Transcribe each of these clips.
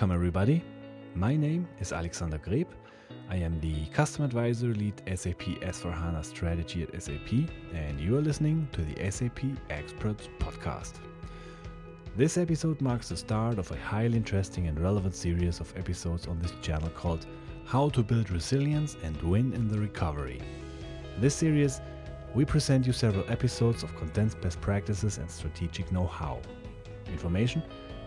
Welcome, everybody. My name is Alexander Greb. I am the Custom Advisor Lead SAP S4HANA Strategy at SAP, and you are listening to the SAP Experts Podcast. This episode marks the start of a highly interesting and relevant series of episodes on this channel called How to Build Resilience and Win in the Recovery. In this series, we present you several episodes of condensed best practices and strategic know how. Information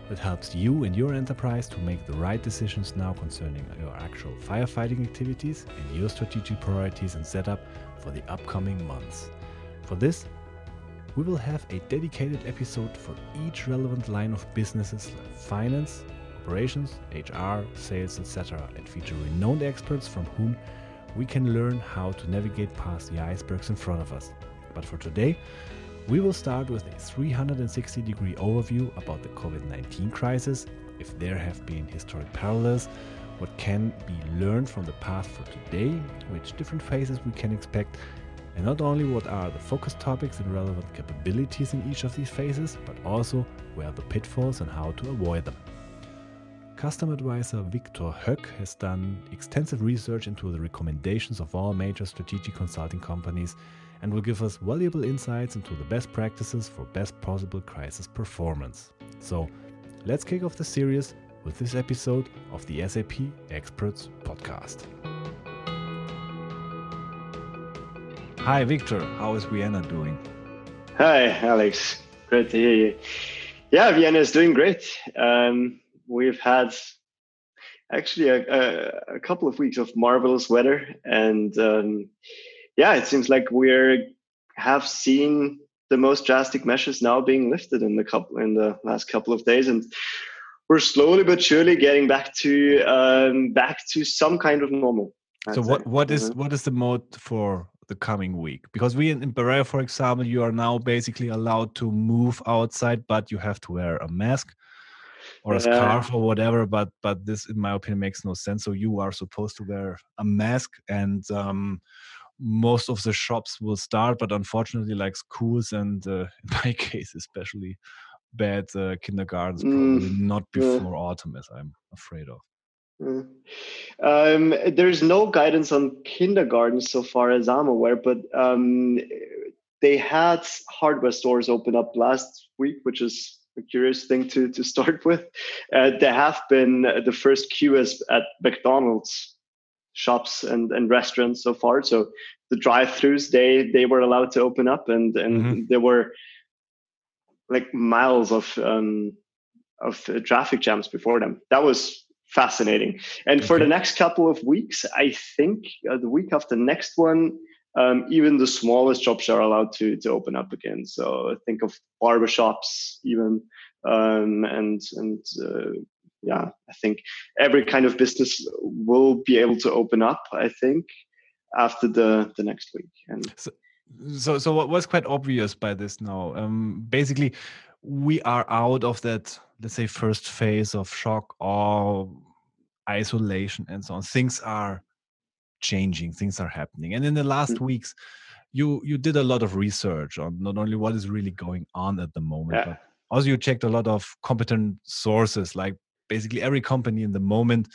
that helps you and your enterprise to make the right decisions now concerning your actual firefighting activities and your strategic priorities and setup for the upcoming months. For this, we will have a dedicated episode for each relevant line of businesses like finance, operations, HR, sales, etc., and feature renowned experts from whom we can learn how to navigate past the icebergs in front of us. But for today, we will start with a 360 degree overview about the COVID 19 crisis, if there have been historic parallels, what can be learned from the past for today, which different phases we can expect, and not only what are the focus topics and relevant capabilities in each of these phases, but also where are the pitfalls and how to avoid them. Custom advisor Victor Höck has done extensive research into the recommendations of all major strategic consulting companies and will give us valuable insights into the best practices for best possible crisis performance. So, let's kick off the series with this episode of the SAP Experts Podcast. Hi, Victor. How is Vienna doing? Hi, Alex. Great to hear you. Yeah, Vienna is doing great. Um, we've had actually a, a, a, couple of weeks of marvelous weather, and um, yeah, it seems like we're have seen the most drastic measures now being lifted in the couple in the last couple of days, and we're slowly but surely getting back to um, back to some kind of normal. I'd so what say. what is, mm-hmm. what is the mode for the coming week? Because we in, in Bavaria, for example, you are now basically allowed to move outside, but you have to wear a mask or a scarf or whatever but but this in my opinion makes no sense so you are supposed to wear a mask and um, most of the shops will start but unfortunately like schools and uh, in my case especially bad uh, kindergartens probably mm, not before yeah. autumn as i'm afraid of mm. um, there's no guidance on kindergartens so far as i'm aware but um, they had hardware stores open up last week which is a curious thing to to start with. Uh, there have been the first QS at McDonald's shops and, and restaurants so far. So the drive-throughs they they were allowed to open up, and and mm-hmm. there were like miles of um, of uh, traffic jams before them. That was fascinating. And okay. for the next couple of weeks, I think uh, the week after next one, um, even the smallest shops are allowed to to open up again. So think of barbershops, even, um, and and uh, yeah, I think every kind of business will be able to open up. I think after the the next week. And so, so, so what was quite obvious by this now? Um, basically, we are out of that, let's say, first phase of shock or isolation and so on. Things are changing things are happening and in the last mm-hmm. weeks you you did a lot of research on not only what is really going on at the moment yeah. but also you checked a lot of competent sources like basically every company in the moment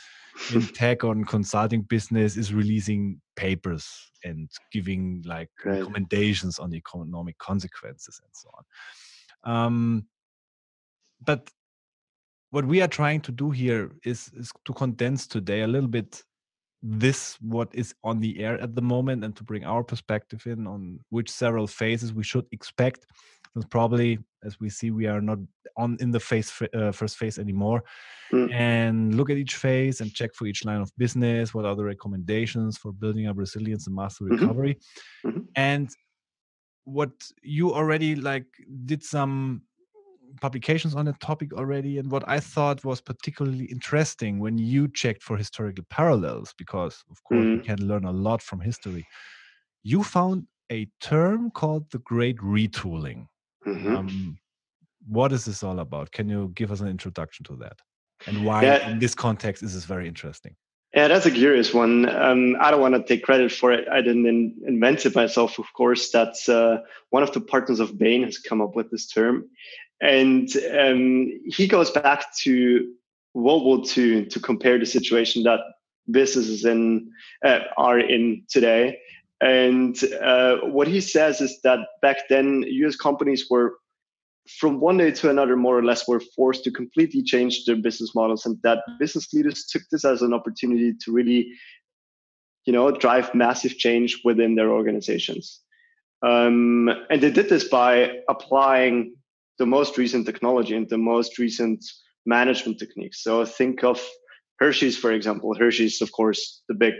in tech or in consulting business is releasing papers and giving like right. recommendations on the economic consequences and so on um, but what we are trying to do here is, is to condense today a little bit this what is on the air at the moment and to bring our perspective in on which several phases we should expect probably as we see we are not on in the phase uh, first phase anymore mm. and look at each phase and check for each line of business what are the recommendations for building up resilience and master mm-hmm. recovery mm-hmm. and what you already like did some publications on the topic already. And what I thought was particularly interesting when you checked for historical parallels, because of course mm-hmm. we can learn a lot from history, you found a term called the Great Retooling. Mm-hmm. Um, what is this all about? Can you give us an introduction to that? And why, yeah. in this context, is this very interesting? Yeah, that's a curious one. Um, I don't want to take credit for it. I didn't in, invent it myself, of course. That's uh, one of the partners of Bain has come up with this term and um, he goes back to World War II to compare the situation that businesses in uh, are in today. And uh, what he says is that back then, U.S. companies were from one day to another, more or less, were forced to completely change their business models, and that business leaders took this as an opportunity to really, you know, drive massive change within their organizations. Um, and they did this by applying the most recent technology and the most recent management techniques. So think of Hershey's, for example. Hershey's, of course, the big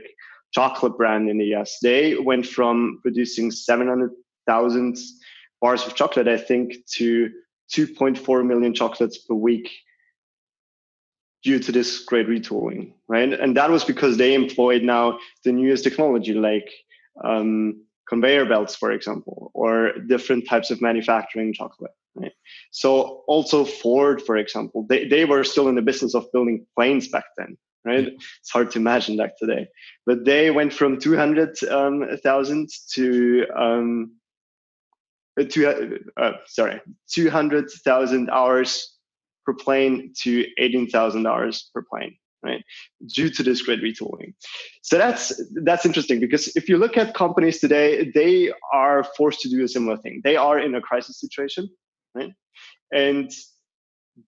chocolate brand in the US. They went from producing 700,000 bars of chocolate, I think, to 2.4 million chocolates per week due to this great retooling, right? And that was because they employed now the newest technology like um, conveyor belts, for example, or different types of manufacturing chocolate. Right? So also Ford, for example, they, they were still in the business of building planes back then. Right, it's hard to imagine that today, but they went from two hundred um, to um, uh, uh, sorry, two hundred thousand hours per plane to eighteen thousand hours per plane right? Due to this great retooling. So that's that's interesting because if you look at companies today they are forced to do a similar thing. They are in a crisis situation right? And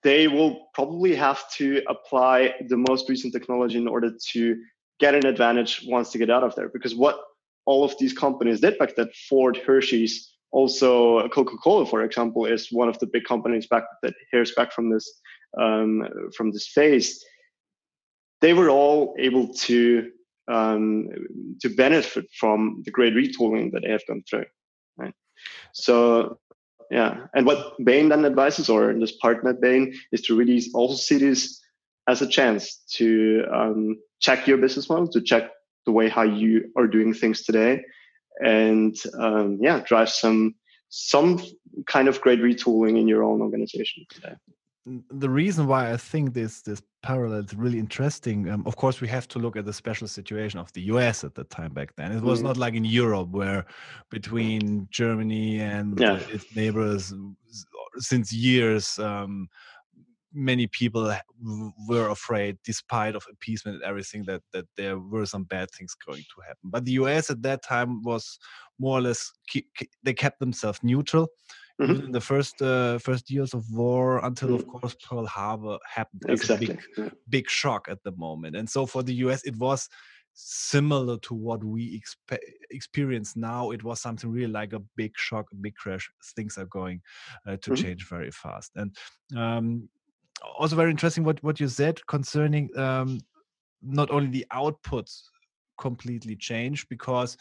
they will probably have to apply the most recent technology in order to get an advantage once they get out of there because what all of these companies did back that ford hershey's also coca-cola for example is one of the big companies back that hears back from this um, from this phase they were all able to um, to benefit from the great retooling that they have gone through. Right. So yeah, and what Bain then advises, or this partner Bain, is to really also see this as a chance to um, check your business model, to check the way how you are doing things today, and um, yeah, drive some some kind of great retooling in your own organization today the reason why I think this this parallel is really interesting. Um, of course, we have to look at the special situation of the U.S. at the time back then. It was mm. not like in Europe, where between Germany and yeah. its neighbors, since years, um, many people were afraid, despite of appeasement and everything, that that there were some bad things going to happen. But the U.S. at that time was more or less they kept themselves neutral mm-hmm. in the first uh, first years of war until mm-hmm. of course Pearl Harbor happened as exactly. a big yeah. big shock at the moment and so for the US it was similar to what we expe- experience now it was something really like a big shock a big crash things are going uh, to mm-hmm. change very fast and um, also very interesting what what you said concerning um, not only the outputs completely changed because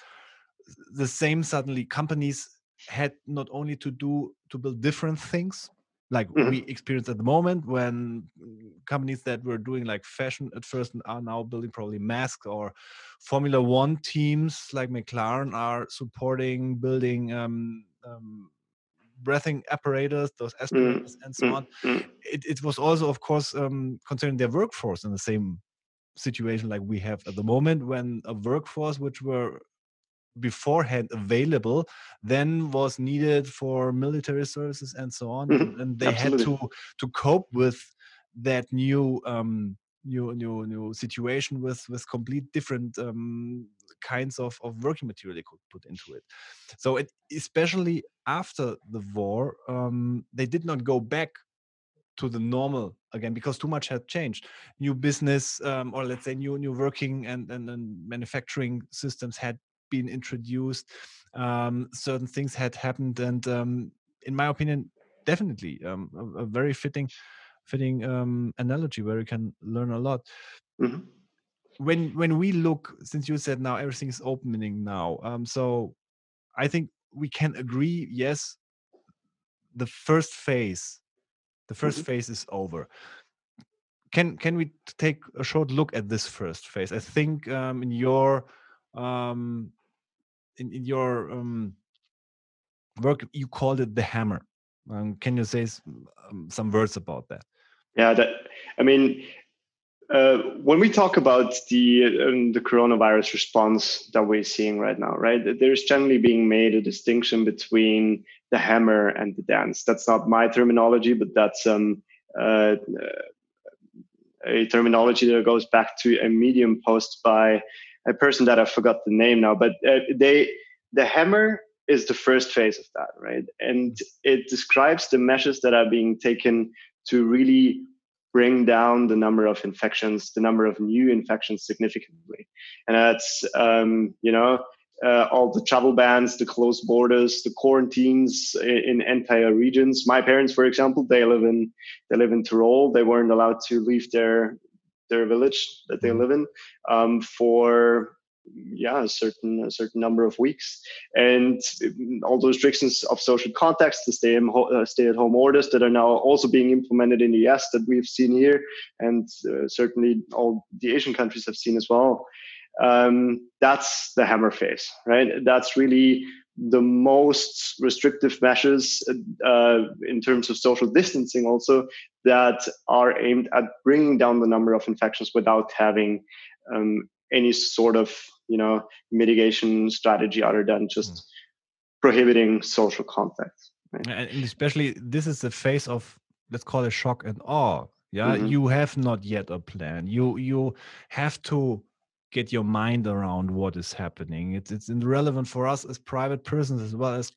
the same suddenly companies had not only to do to build different things like mm-hmm. we experience at the moment when companies that were doing like fashion at first are now building probably masks or formula one teams like mclaren are supporting building um, um, breathing apparatus those aspirators mm-hmm. and so on mm-hmm. it, it was also of course um, concerning their workforce in the same situation like we have at the moment when a workforce which were beforehand available then was needed for military services and so on mm-hmm. and they Absolutely. had to to cope with that new um new new new situation with with complete different um kinds of of working material they could put into it so it especially after the war um they did not go back to the normal again because too much had changed new business um, or let's say new new working and, and, and manufacturing systems had been introduced um, certain things had happened and um, in my opinion definitely um, a, a, very fitting fitting um, analogy where you can learn a lot mm-hmm. when when we look since you said now everything is opening now um, so i think we can agree yes the first phase the 1st mm-hmm. phase is over can can we take a short look at this first phase i think um, in your um, in, in your um, work you called it the hammer. Um, can you say um, some words about that? Yeah, that I mean, uh, when we talk about the um, the coronavirus response that we're seeing right now, right? There's generally being made a distinction between the hammer and the dance. That's not my terminology, but that's um, uh, a terminology that goes back to a Medium post by a person that I forgot the name now, but uh, they the hammer is the first phase of that, right? And it describes the measures that are being taken to really bring down the number of infections, the number of new infections significantly. And that's, um, you know, uh, all the travel bans, the closed borders, the quarantines in, in, entire regions. My parents, for example, they live in they live in Tyrol. They weren't allowed to leave their their village that they mm-hmm. live in um, for yeah a certain a certain number of weeks and all those restrictions of social contacts the stay, uh, stay at home orders that are now also being implemented in the us that we've seen here and uh, certainly all the asian countries have seen as well um, that's the hammer phase right that's really the most restrictive measures uh, in terms of social distancing also that are aimed at bringing down the number of infections without having um, any sort of you know mitigation strategy other than just mm. prohibiting social contact right? and especially this is the phase of let's call it shock and awe yeah mm-hmm. you have not yet a plan you you have to get your mind around what is happening. It's it's irrelevant for us as private persons as well as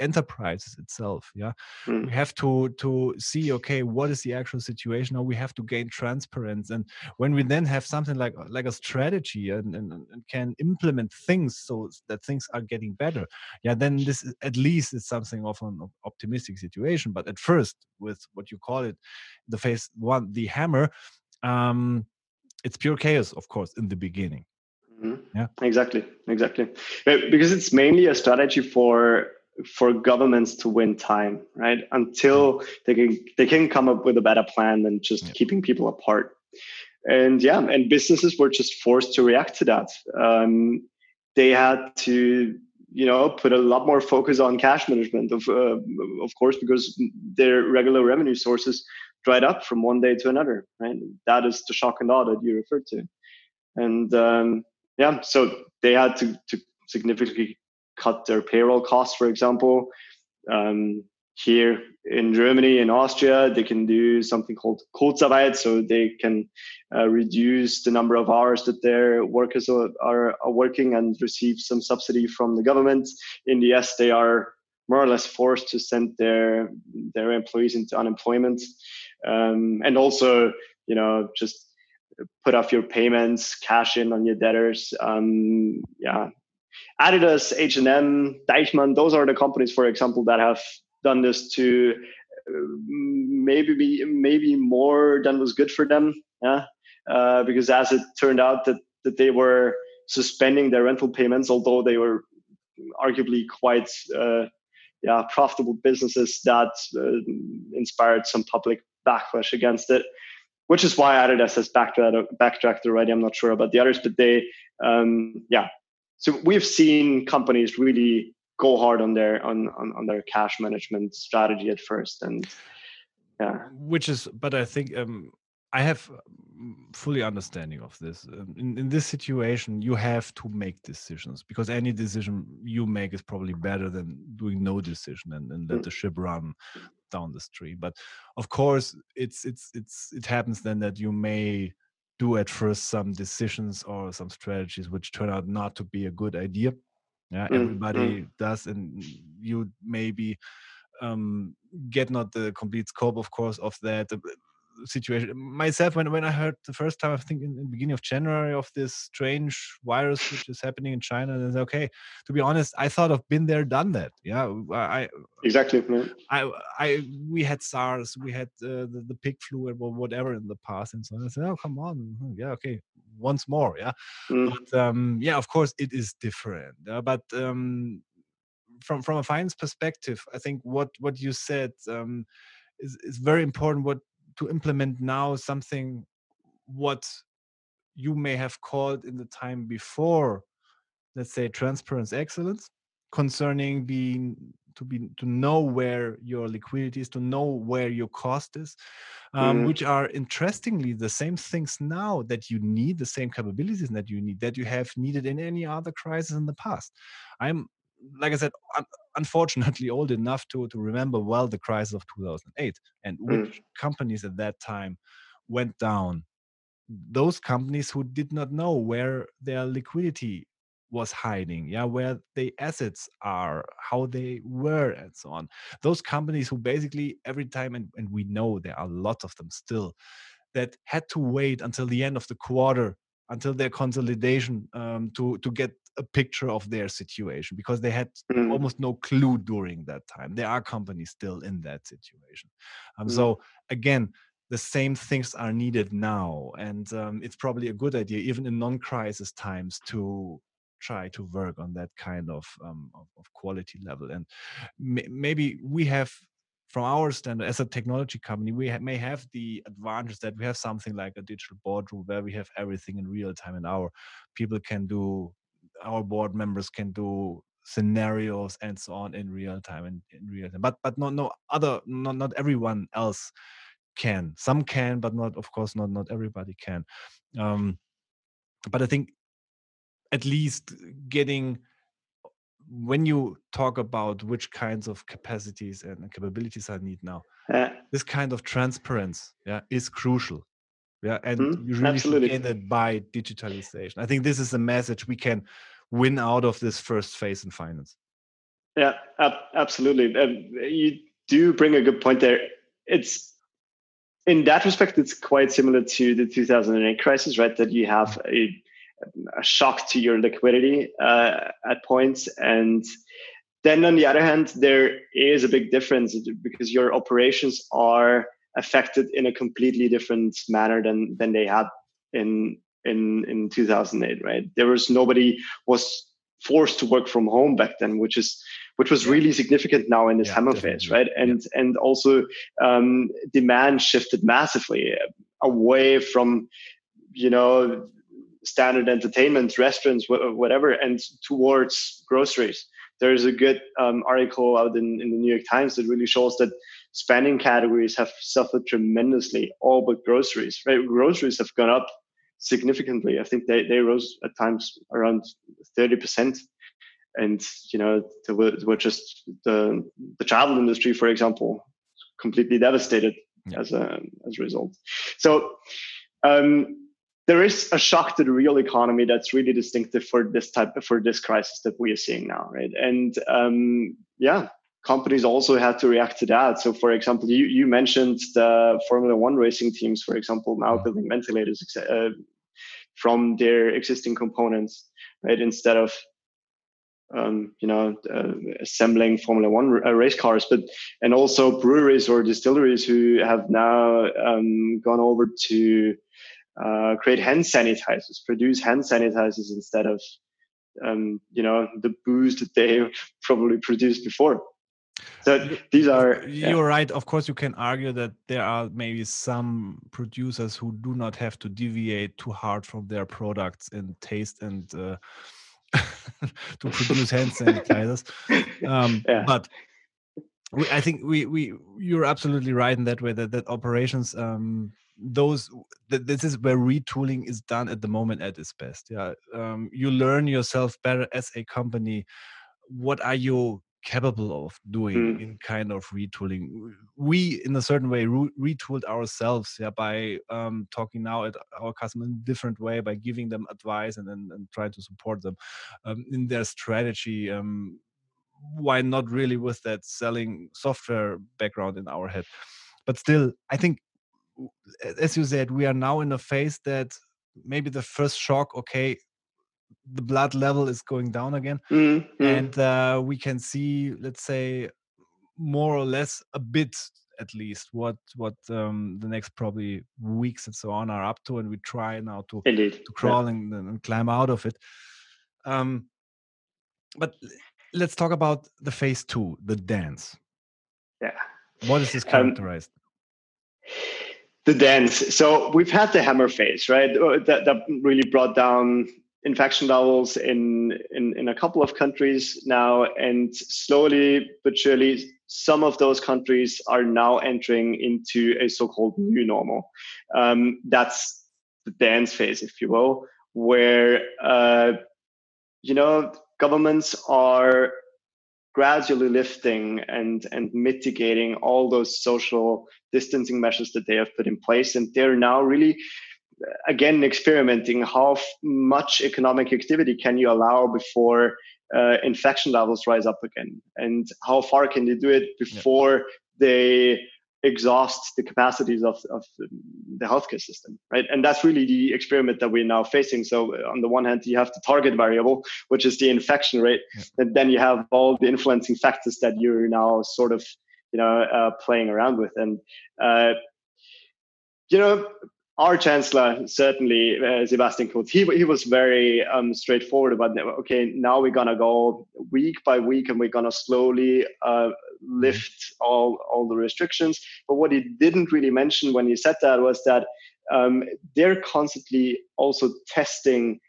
enterprise itself yeah? Mm. we have to to see okay what is the actual situation? Or we have to gain transparency. And when we then have something like like a strategy and, and, and can implement things so that things are getting better yeah then this is, at least is something of an optimistic situation. But at first with what you call it the phase one the hammer um it's pure chaos of course in the beginning Mm-hmm. Yeah, exactly, exactly. Because it's mainly a strategy for for governments to win time, right? Until they can they can come up with a better plan than just yeah. keeping people apart. And yeah, and businesses were just forced to react to that. Um, they had to you know put a lot more focus on cash management of uh, of course because their regular revenue sources dried up from one day to another right that is the shock and awe that you referred to and um, yeah so they had to to significantly cut their payroll costs, for example. Um, here in Germany and Austria, they can do something called Kurzarbeit, so they can uh, reduce the number of hours that their workers are, are, are, working and receive some subsidy from the government. In the US, they are more or less forced to send their their employees into unemployment, um, and also, you know, just put off your payments, cash in on your debtors. Um, yeah, Adidas, H&M, Deichmann, those are the companies, for example, that have done this to uh, maybe be maybe more than was good for them. Yeah, uh, because as it turned out that that they were suspending their rental payments, although they were arguably quite uh, yeah profitable businesses that uh, inspired some public backlash against it which is why Adidas has backtracked, backtracked already. I'm not sure about the others, but they, um, yeah, so we've seen companies really go hard on their on, on, on their cash management strategy at first and yeah which is but i think um i have fully understanding of this um, in, in this situation you have to make decisions because any decision you make is probably better than doing no decision and, and let mm. the ship run down the stream but of course it's it's it's it happens then that you may do at first some decisions or some strategies which turn out not to be a good idea yeah mm, everybody mm. does and you maybe um, get not the complete scope of course of that situation. Myself when, when i heard the first time i think in, in, the beginning of january of this strange virus which is happening in china and okay to be honest i thought of been there done that. Yeah i exactly. I i we had sars we had uh, the, the pig flu or whatever in the past and so on. I said oh come on. Hmm, yeah okay once more. Yeah. Mm. but um yeah of course it is different. Uh, but um from from a finance perspective i think what what you said um is, is very important what to implement now something what you may have called in the time before let's say transparency excellence concerning being to be to know where your liquidity is to know where your cost is um, mm. which are interestingly the same things now that you need the same capabilities that you need that you have needed in any other crisis in the past i'm like I said, un- unfortunately old enough to to remember well the crisis of 2008 and which mm. companies at that time went down those companies who did not know where their liquidity was hiding yeah where the assets are how they were and so on those companies who basically every time and, and we know there are lots of them still that had to wait until the end of the quarter until their consolidation um, to to get a picture of their situation because they had mm. almost no clue during that time. There are companies still in that situation. Um, mm. So again, the same things are needed now, and um, it's probably a good idea, even in non-crisis times, to try to work on that kind of um, of, of, quality level. And maybe we have from our standard as a technology company we ha may have the advantage that we have something like a digital boardroom where we have everything in real time and our people can do our board members can do scenarios and so on in real time and in real time but but not no other not not everyone else can some can but not of course not not everybody can um but i think at least getting when you talk about which kinds of capacities and capabilities I need now, this kind of transparency yeah, is crucial. Yeah, and mm, you really absolutely. should gain it by digitalization. I think this is a message we can win out of this first phase in finance. Yeah, ab- absolutely. Um, you do bring a good point there. It's in that respect, it's quite similar to the 2008 crisis, right? That you have a a shock to your liquidity uh, at points. And then on the other hand, there is a big difference because your operations are affected in a completely different manner than than they had in in in 2008 right there was nobody was forced to work from home back then which is which was really significant now in this yeah, hammer phase right and yeah. and also um, demand shifted massively away from you know standard entertainment, restaurants, whatever, and towards groceries. There's a good um, article out in, in the New York Times that really shows that spending categories have suffered tremendously, all but groceries. Right? Groceries have gone up significantly. I think they, they rose at times around 30%. And, you know, they were, they were just the, the travel industry, for example, completely devastated yeah. as, a, as a result. So, um, there is a shock to the real economy that's really distinctive for this type for this crisis that we are seeing now right and um, yeah companies also had to react to that so for example you, you mentioned the formula one racing teams for example now mm-hmm. building ventilators uh, from their existing components right instead of um, you know, uh, assembling Formula One uh, race cars, but and also breweries or distilleries who have now um, gone over to uh, create hand sanitizers, produce hand sanitizers instead of um, you know the booze that they probably produced before. So these are. You're right. Of course, you can argue that there are maybe some producers who do not have to deviate too hard from their products in taste and uh, to produce hand sanitizers. Um, yeah. But we, I think we we you're absolutely right in that way that that operations um, those th- this is where retooling is done at the moment at its best yeah um, you learn yourself better as a company what are you capable of doing mm. in kind of retooling we in a certain way re- retooled ourselves yeah by um, talking now at our customers in a different way by giving them advice and and, and trying to support them um, in their strategy um, why not really with that selling software background in our head but still i think as you said, we are now in a phase that maybe the first shock, okay, the blood level is going down again, mm-hmm. and uh, we can see, let's say, more or less a bit at least what what um, the next probably weeks and so on are up to, and we try now to Indeed. to crawl yeah. and, and, climb out of it. Um, but let's talk about the phase two, the dance. Yeah. What is this um, characterized? Um, the dance. So we've had the hammer phase, right? Uh, that, that really brought down infection levels in, in, in a couple of countries now. And slowly but surely, some of those countries are now entering into a so called new normal. Um, that's the dance phase, if you will, where, uh, you know, governments are gradually lifting and and mitigating all those social distancing measures that they have put in place and they're now really again experimenting how much economic activity can you allow before uh, infection levels rise up again? And how far can they do it before yeah. they exhaust the capacities of, of the healthcare system right? And that's really the experiment that we're now facing. So on the one hand you have the target variable which is the infection rate. Yeah. and then you have all the influencing factors that you're now sort of you know uh, playing around with. And uh, you know our chancellor certainly uh, Sebastian Kurz he, he was very um, straightforward about okay now we're gonna go week by week and we're gonna slowly uh, lift all all the restrictions. But what he didn't really mention when he said that was that um, they're constantly also testing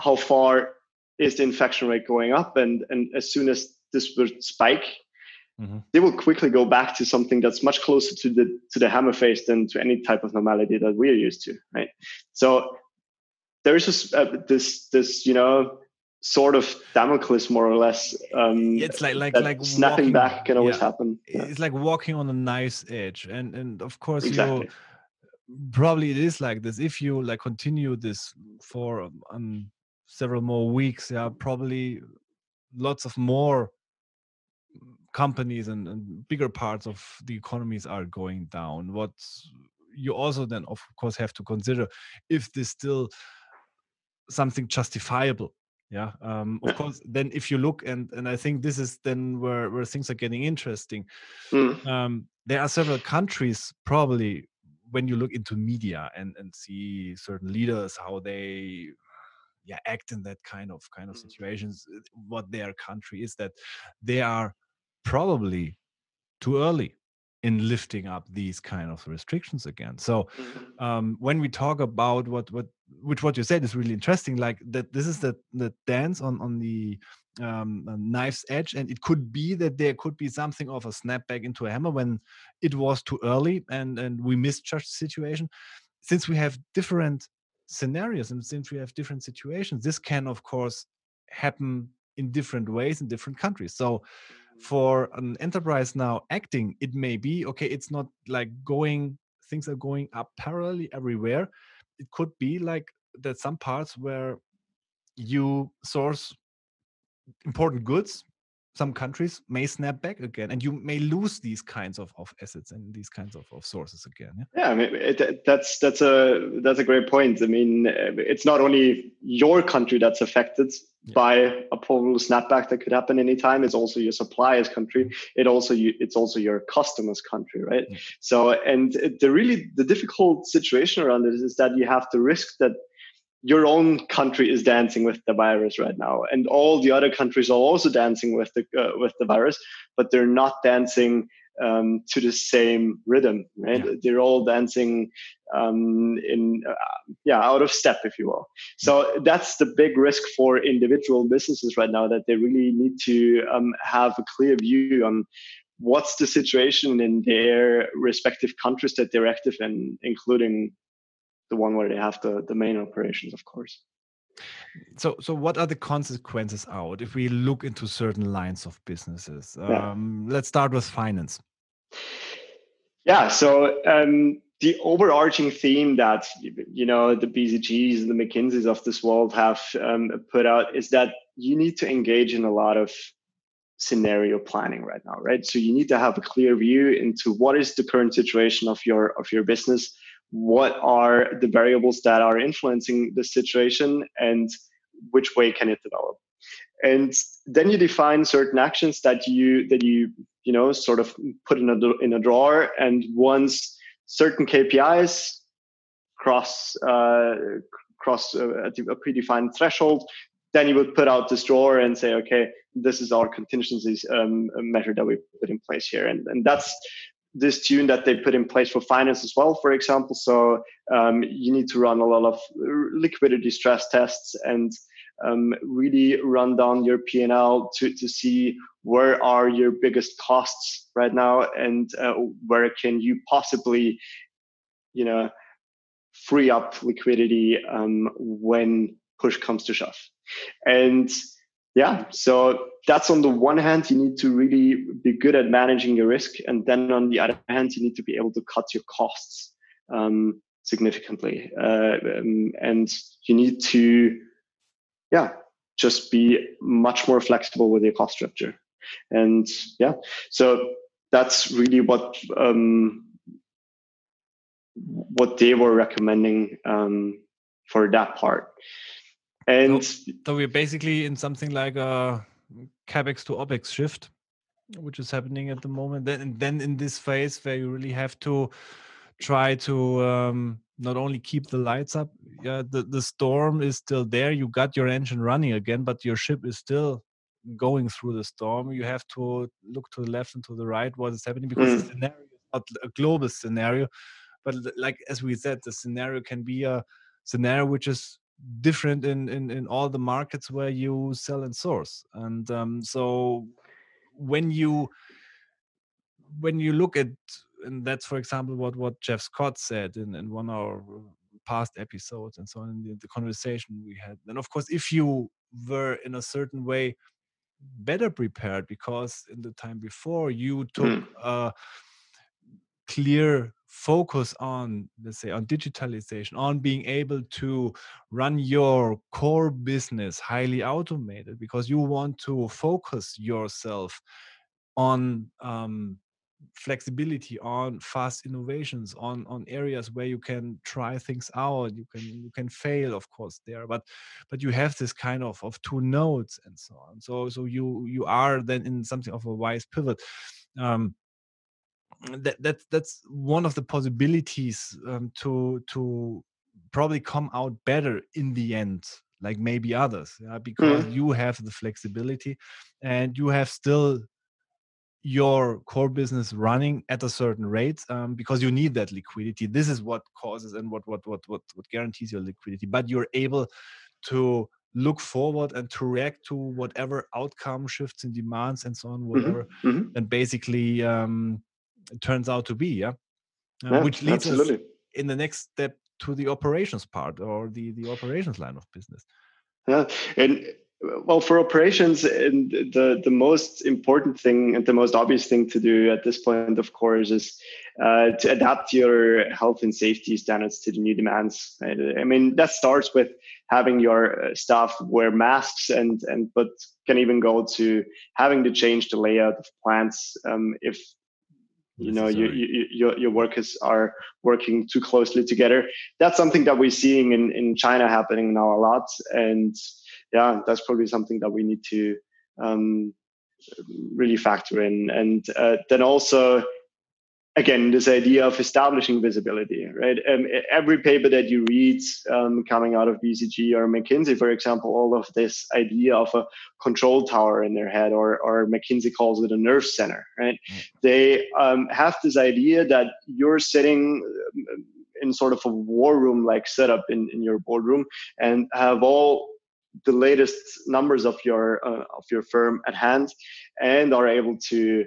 how far is the infection rate going up and and as soon as this would spike mm-hmm. they will quickly go back to something that's much closer to the to the hammer phase than to any type of normality that we're used to, right? So there is this uh, this this you know sort of Damocles more or less. Um, it's like like like snapping walking, back can always yeah. happen. Yeah. It's like walking on a knife's edge, and and of course exactly. you probably it is like this. If you like continue this for um, several more weeks, yeah, probably lots of more companies and, and bigger parts of the economies are going down what you also then of course have to consider if this still something justifiable yeah um, of course then if you look and and i think this is then where where things are getting interesting mm. um, there are several countries probably when you look into media and and see certain leaders how they yeah act in that kind of kind of mm. situations what their country is that they are probably too early in lifting up these kind of restrictions again. So mm-hmm. um, when we talk about what what which what you said is really interesting like that this is the the dance on on the um, knife's edge and it could be that there could be something of a snapback into a hammer when it was too early and and we misjudged the situation. Since we have different scenarios and since we have different situations this can of course happen in different ways in different countries. So for an enterprise now acting it may be okay it's not like going things are going up parallelly everywhere. It could be like that some parts where you source important goods some countries may snap back again and you may lose these kinds of, of assets and these kinds of, of sources again yeah, yeah I mean, it, that's that's a that's a great point i mean it's not only your country that's affected yeah. by a probable snapback that could happen anytime it's also your supplier's country mm-hmm. it also you, it's also your customer's country right yeah. so and the really the difficult situation around it is that you have to risk that your own country is dancing with the virus right now, and all the other countries are also dancing with the uh, with the virus, but they're not dancing um, to the same rhythm. Right? Yeah. They're all dancing um, in uh, yeah out of step, if you will. So that's the big risk for individual businesses right now that they really need to um, have a clear view on what's the situation in their respective countries that they're active in, including the one where they have the, the main operations, of course. So, so what are the consequences out if we look into certain lines of businesses? Yeah. Um, let's start with finance. Yeah. So um, the overarching theme that you know the BCGs and the McKinseys of this world have um, put out is that you need to engage in a lot of scenario planning right now, right? So you need to have a clear view into what is the current situation of your of your business what are the variables that are influencing the situation and which way can it develop? And then you define certain actions that you that you you know sort of put in a in a drawer and once certain kpis cross uh, cross a, a predefined threshold then you would put out this drawer and say okay this is our contingencies um, measure that we put in place here. And, and that's this tune that they put in place for finance as well, for example. So um, you need to run a lot of liquidity stress tests and um, really run down your P&L to, to see where are your biggest costs right now and uh, where can you possibly, you know, free up liquidity um, when push comes to shove. And yeah so that's on the one hand you need to really be good at managing your risk and then on the other hand you need to be able to cut your costs um, significantly, uh, um, and you need to, yeah, just be much more flexible with your cost structure. And yeah, so that's really what um, what they were recommending um, for that part. And so, so, we're basically in something like a capex to opex shift, which is happening at the moment. Then, then in this phase where you really have to try to um, not only keep the lights up, yeah, the, the storm is still there. You got your engine running again, but your ship is still going through the storm. You have to look to the left and to the right what is happening because mm. the scenario is not a global scenario but like as we said the scenario can be a scenario which is different in in, in all the markets where you sell and source and um, so when you when you look at and that's for example what what jeff scott said in, in one of our past episodes and so on in the, the conversation we had and of course if you were in a certain way better prepared because in the time before you took mm. a clear focus on let's say on digitalization on being able to run your core business highly automated because you want to focus yourself on um, flexibility on fast innovations on on areas where you can try things out you can you can fail of course there but but you have this kind of of two nodes and so on. So so you you are then in something of a wise pivot. Um that that's that's one of the possibilities um, to to probably come out better in the end like maybe others yeah? because mm. you have the flexibility and you have still your core business running at a certain rate um, because you need that liquidity this is what causes and what what what what what guarantees your liquidity but you're able to look forward and to react to whatever outcome shifts in demands and so on mm-hmm, whatever mm-hmm. Mm-hmm. and basically um, turns out to be yeah, uh, yeah which leads absolutely. us in the next step to the operations part or the the operations line of business yeah and well for operations and the the most important thing and the most obvious thing to do at this point of course is uh, to adapt your health and safety standards to the new demands i mean that starts with having your uh, staff wear masks and and but can even go to having to change the layout of plants um, if you know you, you, your, your workers are working too closely together. That's something that we're seeing in, in china happening now a lot. And yeah that's probably something that we need to um, really factor in. And uh, then also again this idea of establishing visibility right? Um, every paper that you read um, coming out of bcg or mckinsey for example all of this idea of a control tower in their head or, or mckinsey calls it a nerve center right? They um, have this idea that you're sitting um, in sort of a war room like setup in, in your boardroom and have all the latest numbers of your uh, of your firm at hand and are able to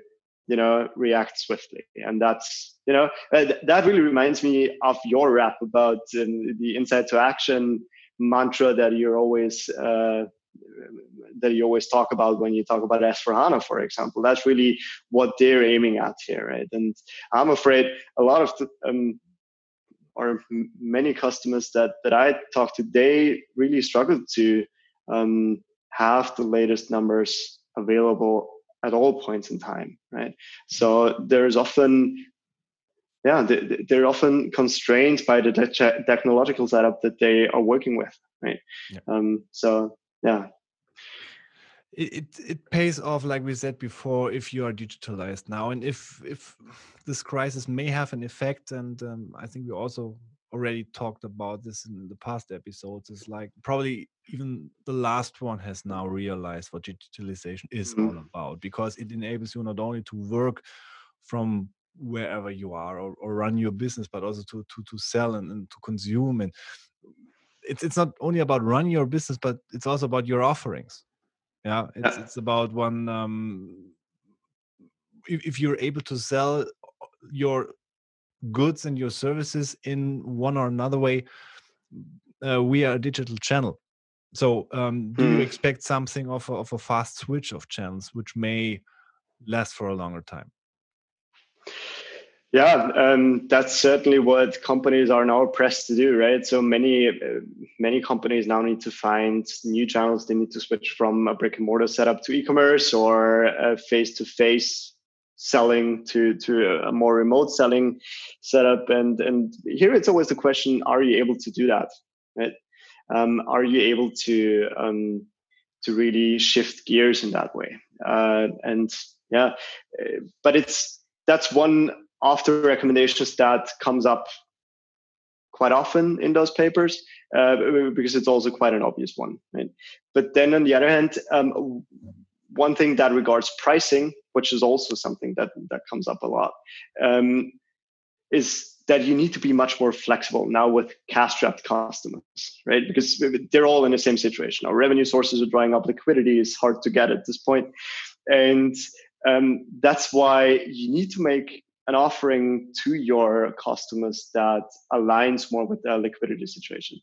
you know react swiftly and that's you know uh, that really reminds me of your rap about um, the insight to action mantra that you're always uh, that you always talk about when you talk about S4HANA, for example. That's really what they're aiming at here, right? And I'm afraid a lot of the, um, or many customers that that I talk to, they really struggle to um, have the latest numbers available at all points in time, right? So there's often, yeah, they're often constrained by the technological setup that they are working with, right? Yeah. Um, so yeah. It, it, pays off, like we said before, if you are digitalized now, and if if this crisis may have an effect, and um, I think we also already talked about this in the past episodes is like probably even the last one has now realized what digitalization is mm-hmm. all about because it enables you not only to work from wherever you are or, or run your business but also to to, to sell and, and to consume and it's it's not only about running your business but it's also about your offerings yeah it's it's about one um if, if you're able to sell your goods and your services in one or another way uh, we are a digital channel so um, do mm. you hmm. expect something of a, of a fast switch of channels which may last for a longer time Yeah, um, that's certainly what companies are now pressed to do, right? So many, uh, many companies now need to find new channels. They need to switch from a brick and mortar setup to e-commerce or face to face selling to to a more remote selling setup. And and here it's always the question: Are you able to do that? Right? Um, are you able to um, to really shift gears in that way? Uh, and yeah, uh, but it's that's one after recommendations that comes up quite often in those papers uh, because it's also quite an obvious one. Right? But then on the other hand, um, one thing that regards pricing, which is also something that that comes up a lot, um, is that you need to be much more flexible now with cash-strapped customers, right? Because they're all in the same situation. Our revenue sources are drying up, liquidity is hard to get at this point, and um, that's why you need to make an offering to your customers that aligns more with their liquidity situation.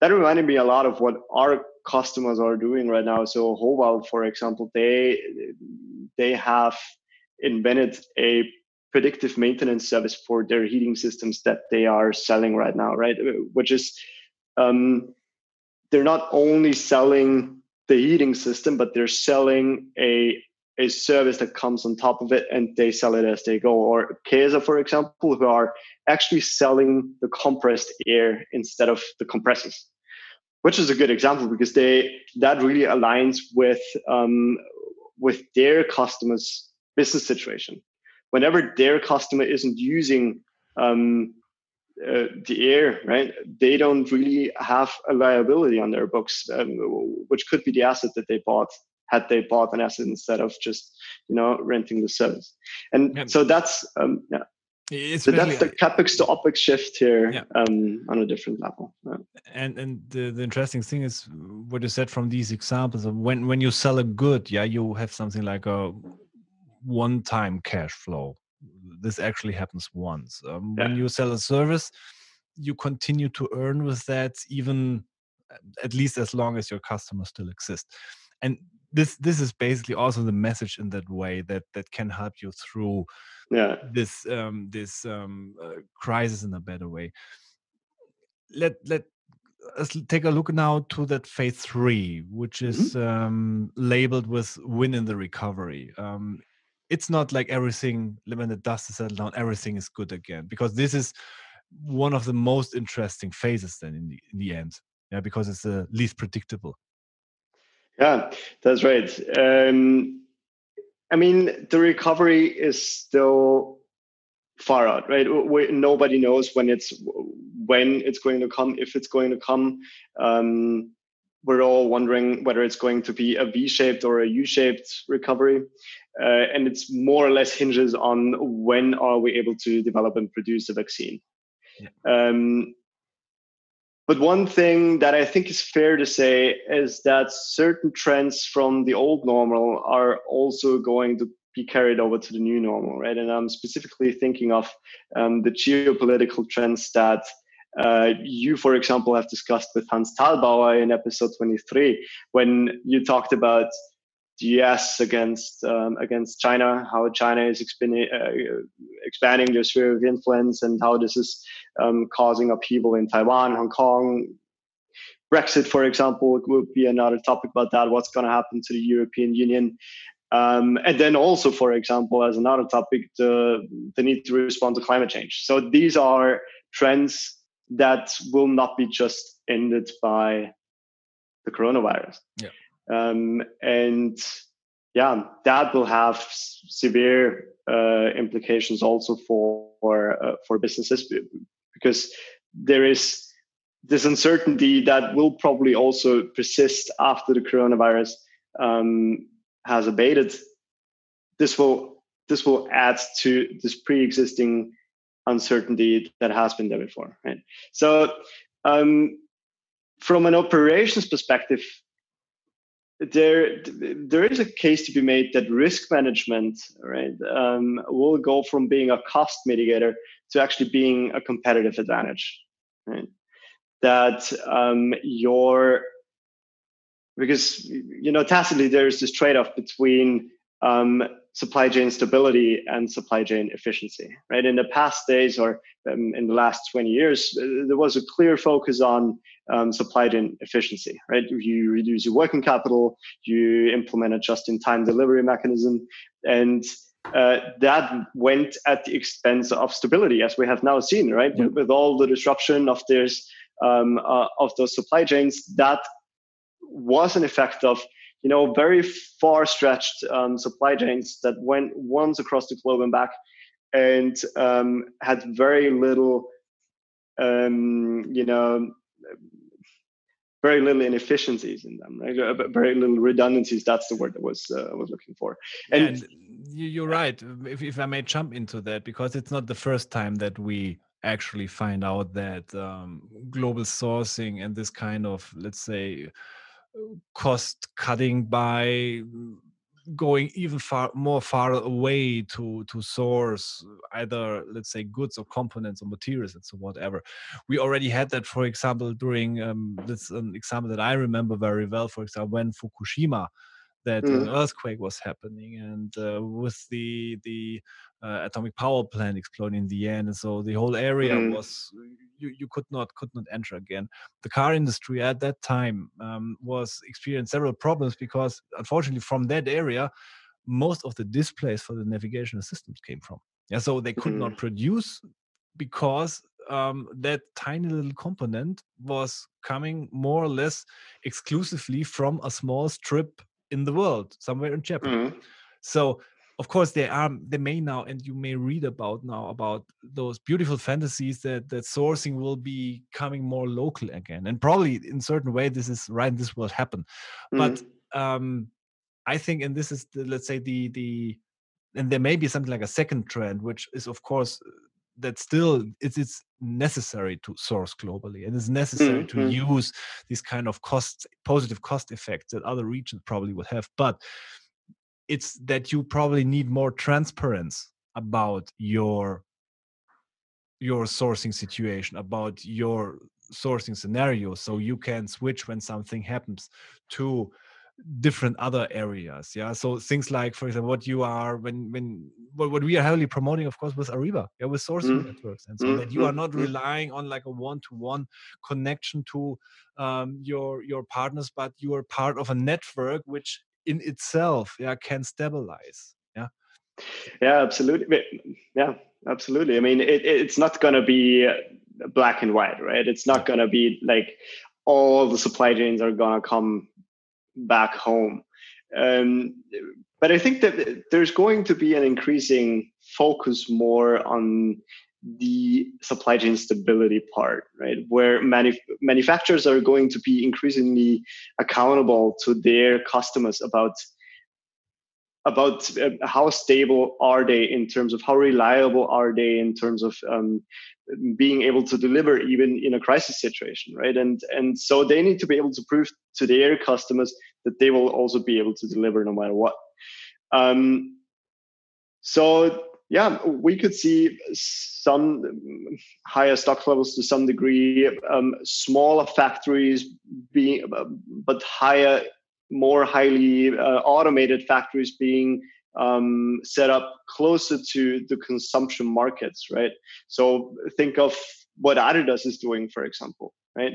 That reminded me a lot of what our customers are doing right now. So Hohwald, for example, they they have invented a predictive maintenance service for their heating systems that they are selling right now, right? Which is um, they're not only selling the heating system, but they're selling a a service that comes on top of it and they sell it as they go. Or Kaeser, for example, who are actually selling the compressed air instead of the compressors, which is a good example because they that really aligns with um, with their customers' business situation. Whenever their customer isn't using um, uh, the air, right? They don't really have a liability on their books, um, which could be the asset that they bought had they bought an asset instead of just you know renting the service and yeah. so that's um, yeah it's so that's the capex to opex shift here yeah. um, on a different level. Yeah. And and the, the interesting thing is what you said from these examples of when when you sell a good, yeah, you have something like a one-time cash flow. This actually happens once. Um, yeah. When you sell a service, you continue to earn with that even at least as long as your customers still exist. And this this is basically also the message in that way that that can help you through yeah. this um, this um, uh, crisis in a better way. Let let us take a look now to that phase three, which is mm-hmm. um, labeled with "win in the recovery." Um, it's not like everything when the dust is settled down, everything is good again, because this is one of the most interesting phases then in the in the end, yeah, because it's the least predictable. Yeah, that's right. Um, I mean, the recovery is still far out, right? We, nobody knows when it's when it's going to come, if it's going to come. Um, we're all wondering whether it's going to be a V-shaped or a U-shaped recovery, uh, and it's more or less hinges on when are we able to develop and produce a vaccine. Yeah. Um, but one thing that I think is fair to say is that certain trends from the old normal are also going to be carried over to the new normal, right? And I'm specifically thinking of um, the geopolitical trends that uh, you, for example, have discussed with Hans Thalbauer in episode 23, when you talked about the US against um, against China, how China is expanding, uh, expanding their sphere of influence, and how this is um, causing upheaval in Taiwan, Hong Kong. Brexit, for example, would be another topic about that. What's going to happen to the European Union? Um, and then also, for example, as another topic, the, the need to respond to climate change. So these are trends that will not be just ended by the coronavirus. Yeah. Um, and yeah, that will have severe uh, implications also for for, uh, for businesses because there is this uncertainty that will probably also persist after the coronavirus um, has abated. This will this will add to this pre-existing uncertainty that has been there before, right? So, um, from an operations perspective, there there is a case to be made that risk management right um, will go from being a cost mitigator to actually being a competitive advantage right? That um, your because you know tacitly there's this trade-off between um, supply chain stability and supply chain efficiency. Right in the past days or um, in the last 20 years, uh, there was a clear focus on um, supply chain efficiency. Right, you reduce your working capital, you implement a just-in-time delivery mechanism, and uh, that went at the expense of stability, as we have now seen, right? Yeah. With, with, all the disruption of this um, uh, of those supply chains, that was an effect of you know very far stretched um, supply chains that went once across the globe and back, and um, had very little, um, you know, very little inefficiencies in them, right? Uh, very little redundancies. That's the word I was uh, was looking for. And, and you're right. If, if I may jump into that, because it's not the first time that we actually find out that um, global sourcing and this kind of, let's say, cost cutting by going even far more far away to to source either let's say goods or components or materials and so whatever. We already had that for example during um, this an example that i remember very well. For example when fukushima that mm. an earthquake was happening and uh, with the the uh, atomic power plant exploding in the end and so the whole area mm. was you, you could not could not enter again the car industry at that time um, was experienced several problems because unfortunately from that area most of the displays for the navigational systems came from yeah so they could mm. not produce because um, that tiny little component was coming more or less exclusively from a small strip in the world, somewhere in Japan. Mm-hmm. So of course they are they may now and you may read about now about those beautiful fantasies that that sourcing will be coming more local again and probably in certain way this is right this will happen mm-hmm. but um i think and this is the, let's say the the and there may be something like a second trend which is of course that still it's it's necessary to source globally and it's necessary mm-hmm. to use these kind of cost positive cost effects that other regions probably would have but it's that you probably need more transparency about your your sourcing situation about your sourcing scenario so you can switch when something happens to different other areas yeah? So things like for example what you are when when what, what we are heavily promoting of course with ariba yeah with sourcing mm. networks. And so mm. that you are not mm. relying on like a one-to-one connection to um, your your partners but you are part of a network which in itself yeah can stabilize yeah? Yeah absolutely. Yeah absolutely. I mean it, it's not going to be black and white right? It's not going to be like all the supply chains are going to come back home. Um, but I think that there's going to be an increasing focus more on the supply chain stability part, right? Where manuf- manufacturers are going to be increasingly accountable to their customers about about uh, how stable are they in terms of how reliable are they in terms of um, being able to deliver even in a crisis situation right and and so they need to be able to prove to their customers that they will also be able to deliver no matter what um, so yeah we could see some higher stock levels to some degree um, smaller factories being but higher more highly uh, automated factories being um, set up closer to the consumption markets, right? So think of what Adidas is doing, for example, right?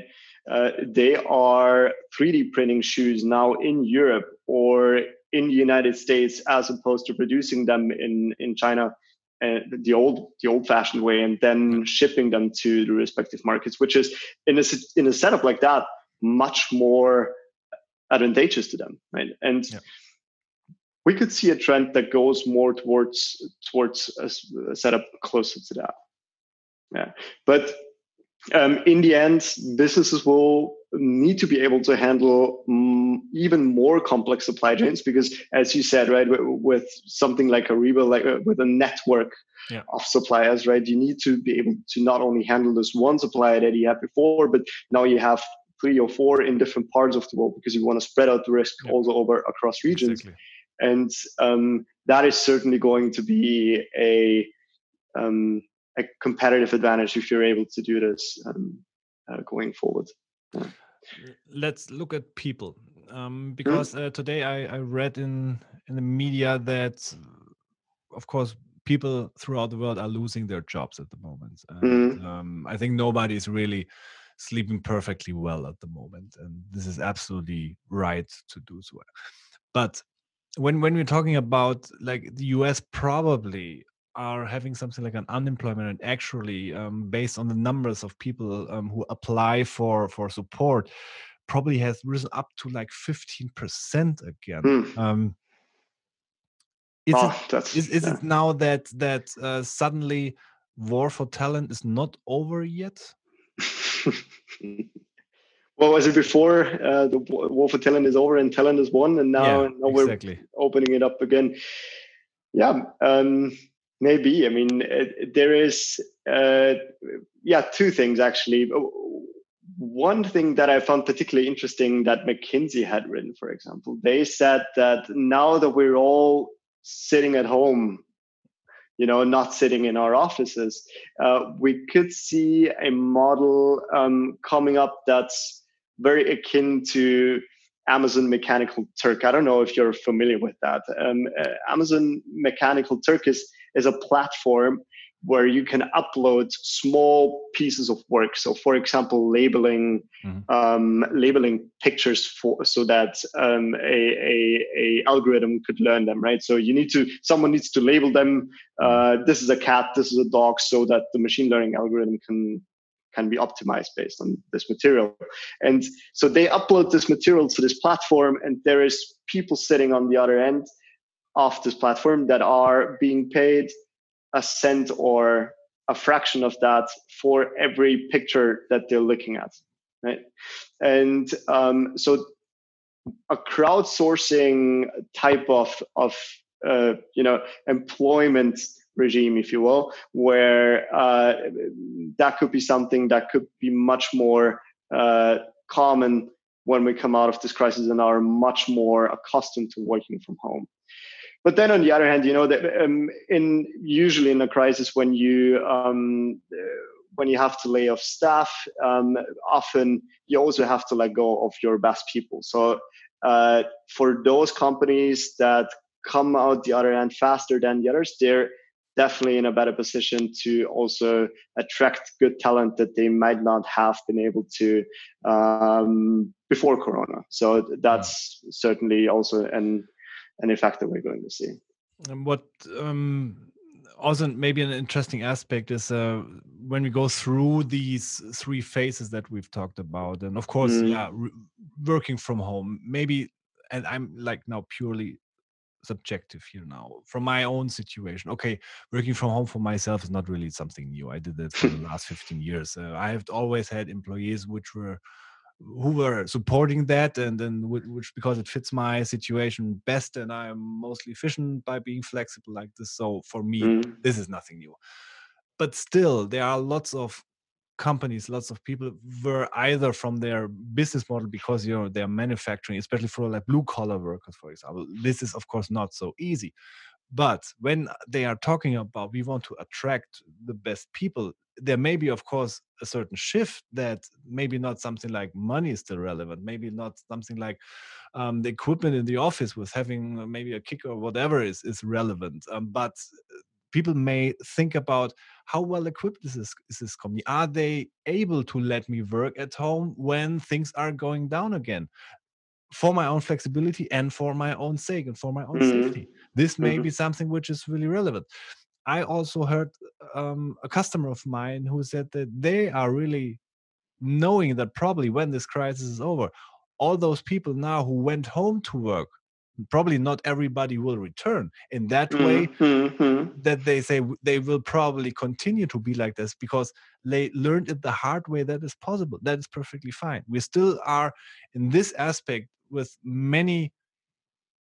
Uh, they are 3D printing shoes now in Europe or in the United States, as opposed to producing them in in China, uh, the old the old fashioned way, and then shipping them to the respective markets, which is in a in a setup like that much more advantageous to them, right? And yeah. we could see a trend that goes more towards towards a, a setup closer to that. Yeah, but um, in the end, businesses will need to be able to handle um, even more complex supply chains because, as you said, right, with, with something like a Ariba, like uh, with a network yeah. of suppliers, right, you need to be able to not only handle this one supplier that you had before, but now you have three or four in different parts of the world because you want to spread out the risk yeah. also over across regions. Exactly. And um, that is certainly going to be a um, a competitive advantage if you're able to do this um, uh, going forward. Yeah. Let's look at people um, mm-hmm. because uh, today I, I, read in in the media that of course, people throughout the world are losing their jobs at the moment. And, Mhm. um, I think nobody is really sleeping perfectly well at the moment, and this is absolutely right to do so. But when when we're talking about like the US, probably are having something like an unemployment and actually um, based on the numbers of people um, who apply for for support probably has risen up to like 15% again Hmm. um, is, Oh, it, is, is yeah. it now that that uh, suddenly war for talent is not over yet well was it before? Uh, the war for talent is over and talent is won, and now, yeah now we're opening it up again. Yeah, um, maybe. I mean, it, there is, uh, yeah, two things actually. One thing that I found particularly interesting that McKinsey had written, for example, they said that now that we're all sitting at home, you know, not sitting in our offices, uh, we could see a model um, coming up that's very akin to Amazon Mechanical Turk. I don't know if you're familiar with that. Um, uh, Amazon Mechanical Turk is, is a platform where you can upload small pieces of work. So, for example, labeling Mhm. um, labeling pictures for so that um, a, a, a algorithm could learn them, right? So you need to someone needs to label them. Uh, this is a cat. This is a dog, so that the machine learning algorithm can can be optimized based on this material. And so they upload this material to this platform, and there is people sitting on the other end of this platform that are being paid a cent or a fraction of that for every picture that they're looking at, right? And um, so a crowdsourcing type of of uh, you know employment regime, if you will, where uh, that could be something that could be much more uh, common when we come out of this crisis and are much more accustomed to working from home. But then on the other hand, you know that um, in usually in a crisis when you um, when you have to lay off staff, um, often you also have to let go of your best people. So uh, for those companies that come out the other end faster than the others, they're definitely in a better position to also attract good talent that they might not have been able to um, before Corona. So that's certainly also an an effect that we're going to see. And what um, also maybe an interesting aspect is uh, when we go through these three phases that we've talked about, and of course, Mm. yeah, working from home, maybe, and I'm like now purely subjective here now from my own situation. Okay, working from home for myself is not really something new. I did it for the last 15 years. Uh, I have always had employees which were who were supporting that and then which because it fits my situation best and i'm mostly efficient by being flexible like this. So for me Mm. this is nothing new. But still there are lots of companies lots of people were either from their business model because you know they're manufacturing especially for like blue collar workers for example this is of course not so easy. But when they are talking about we want to attract the best people there may be of course a certain shift that maybe not something like money is still relevant maybe not something like um, the equipment in the office with having uh, maybe a kicker or whatever is is relevant um, but uh, people may think about how well equipped is this, is this company are they able to let me work at home when things are going down again for my own flexibility and for my own sake and for my own Mm. safety this may Mhm. be something which is really relevant i also heard um, a customer of mine who said that they are really knowing that probably when this crisis is over all those people now who went home to work probably not everybody will return. In that way Mm, mhm. that they say they will probably continue to be like this because they learned it the hard way that is possible. That is perfectly fine. We still are in this aspect with many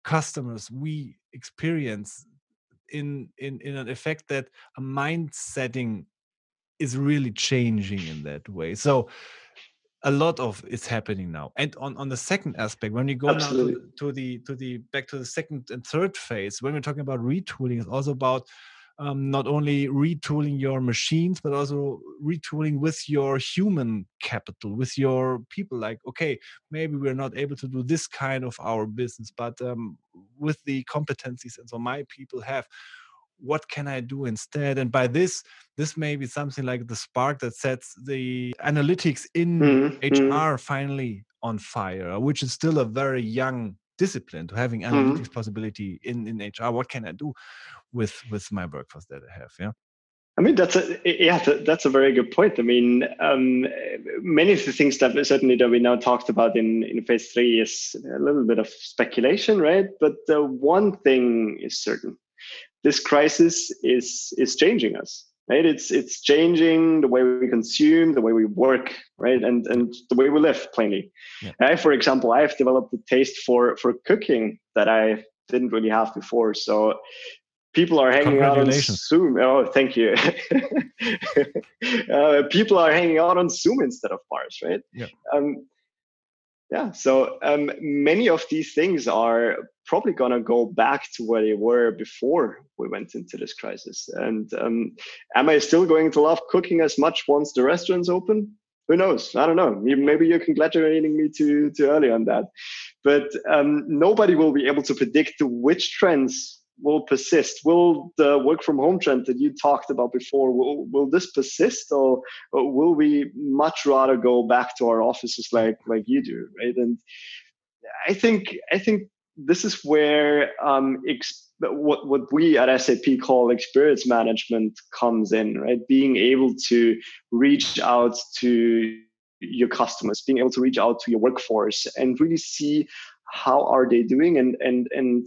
customers we experience in in in an effect that a mind setting is really changing in that way. So a lot of is happening now. And on on the second aspect when we go now to, the- to the to the back to the second and third phase when we're talking about retooling it's also about um, not only retooling your machines but also retooling with your human capital with your people like okay maybe we're not able to do this kind of our business but um, with the competencies and so my people have what can i do instead and by this this may be something like the spark that sets the analytics in mm-hmm. hr finally on fire which is still a very young discipline to having mm-hmm. analytics mm-hmm. possibility in in hr what can i do with with my workforce that i have yeah I mean, that's a yeah, that's a very good point. I mean, um, many of the things that certainly that we now talked about in in phase three is a little bit of speculation, right? But the one thing is certain: this crisis is is changing us, right? It's it's changing the way we consume, the way we work, right, and and the way we live. Plainly, yeah. I, for example, I have developed a taste for for cooking that I didn't really have before. So people are hanging out on Zoom. Oh, thank you. uh, people are hanging out on Zoom instead of bars, right? Yeah. Um, yeah. So um, many of these things are probably going to go back to where they were before we went into this crisis. And um, am I still going to love cooking as much once the restaurants open? Who knows? I don't know. Maybe you're congratulating me too too early on that. But um, nobody will be able to predict which trends will persist? Will the work from home trend that you talked about before, will, will this persist or, will we much rather go back to our offices like, like you do, right? And I think, I think this is where um, ex- what, what we at SAP call experience management comes in, right? Being able to reach out to your customers, being able to reach out to your workforce and really see how are they doing and, and, and,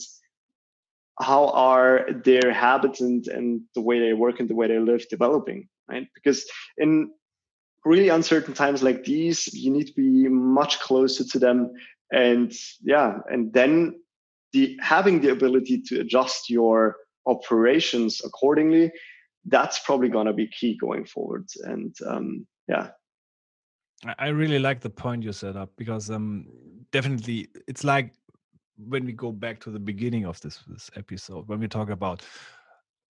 how are their habits and, and the way they work and the way they live developing right? Because in really uncertain times like these you need to be much closer to them and yeah and then the having the ability to adjust your operations accordingly that's probably going to be key going forward and um, yeah. I really like the point you set up because um definitely it's like when we go back to the beginning of this, this episode, when we talk about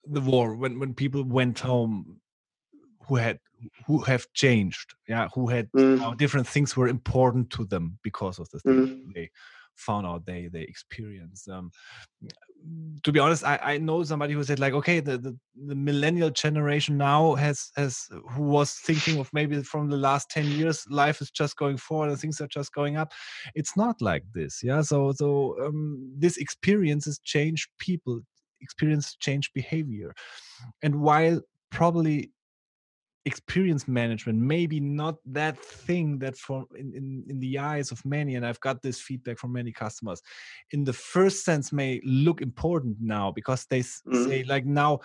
the war, when when people went home who had who have changed, yeah, who had mm. different things were important to them because of the things mm. Found out they they experience. Um, to be honest, I, I know somebody who said like, okay, the, the, the millennial generation now has has who was thinking of maybe from the last 10 years, life is just going forward and things are just going up. It's not like this. Yeah. So so um, this experiences change people, experience change behavior. And while probably experience management maybe not that thing that for in, in, in the eyes of many and i've got this feedback from many customers in the first sense may look important now because they mm. say like now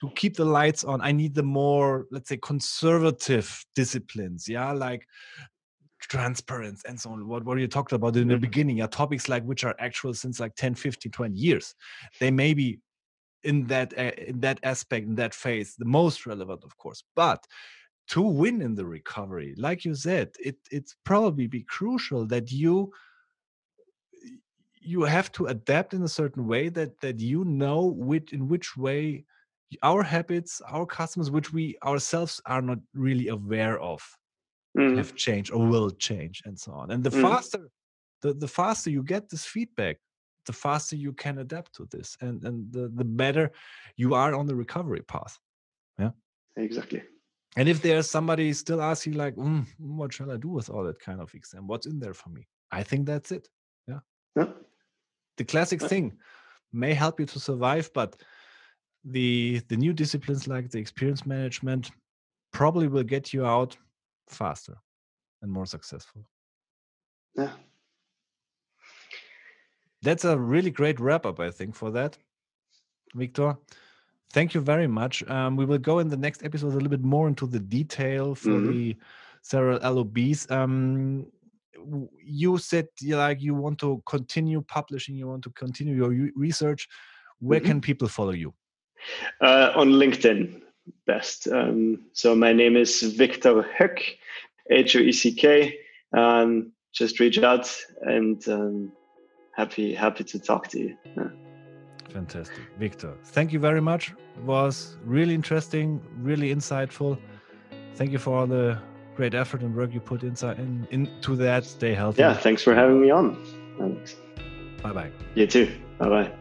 to keep the lights on i need the more let's say conservative disciplines yeah like transparency and so on what, what you talked about in the mm-hmm. beginning yeah topics like which are actual since like 10 15 20 years they may be in that in that aspect in that phase the most relevant of course but to win in the recovery like you said it it's probably be crucial that you you have to adapt in a certain way that that you know which in which way our habits our customers which we ourselves are not really aware of mm. have changed or will change and so on and the mm. faster the, the faster you get this feedback the faster you can adapt to this and and the, the better you are on the recovery path yeah? Exactly. And if there's somebody still asking like mm, what shall i do with all that kind of XM? What's in there for me? I think that's it yeah, yeah. the classic yeah. thing may help you to survive but the the new disciplines like the experience management probably will get you out faster and more successful. Yeah that's a really great wrap up, I think, for that, Victor. Thank you very much. Um, we will go in the next episode a little bit more into the detail for mm-hmm. the several LOBs. Um, you said like you want to continue publishing, you want to continue your research. Where mm-hmm. can people follow you? Uh, on LinkedIn, best. Um, so my name is Victor Hoeck, H O E C K. Um, just reach out and um, happy happy to talk to you. Yeah. Fantastic, Victor. Thank you very much. It was really interesting, really insightful. Thank you for all the great effort and work you put inside in, into that. Stay healthy. Yeah, thanks for having me on, Thanks. Bye bye. You too. Bye bye.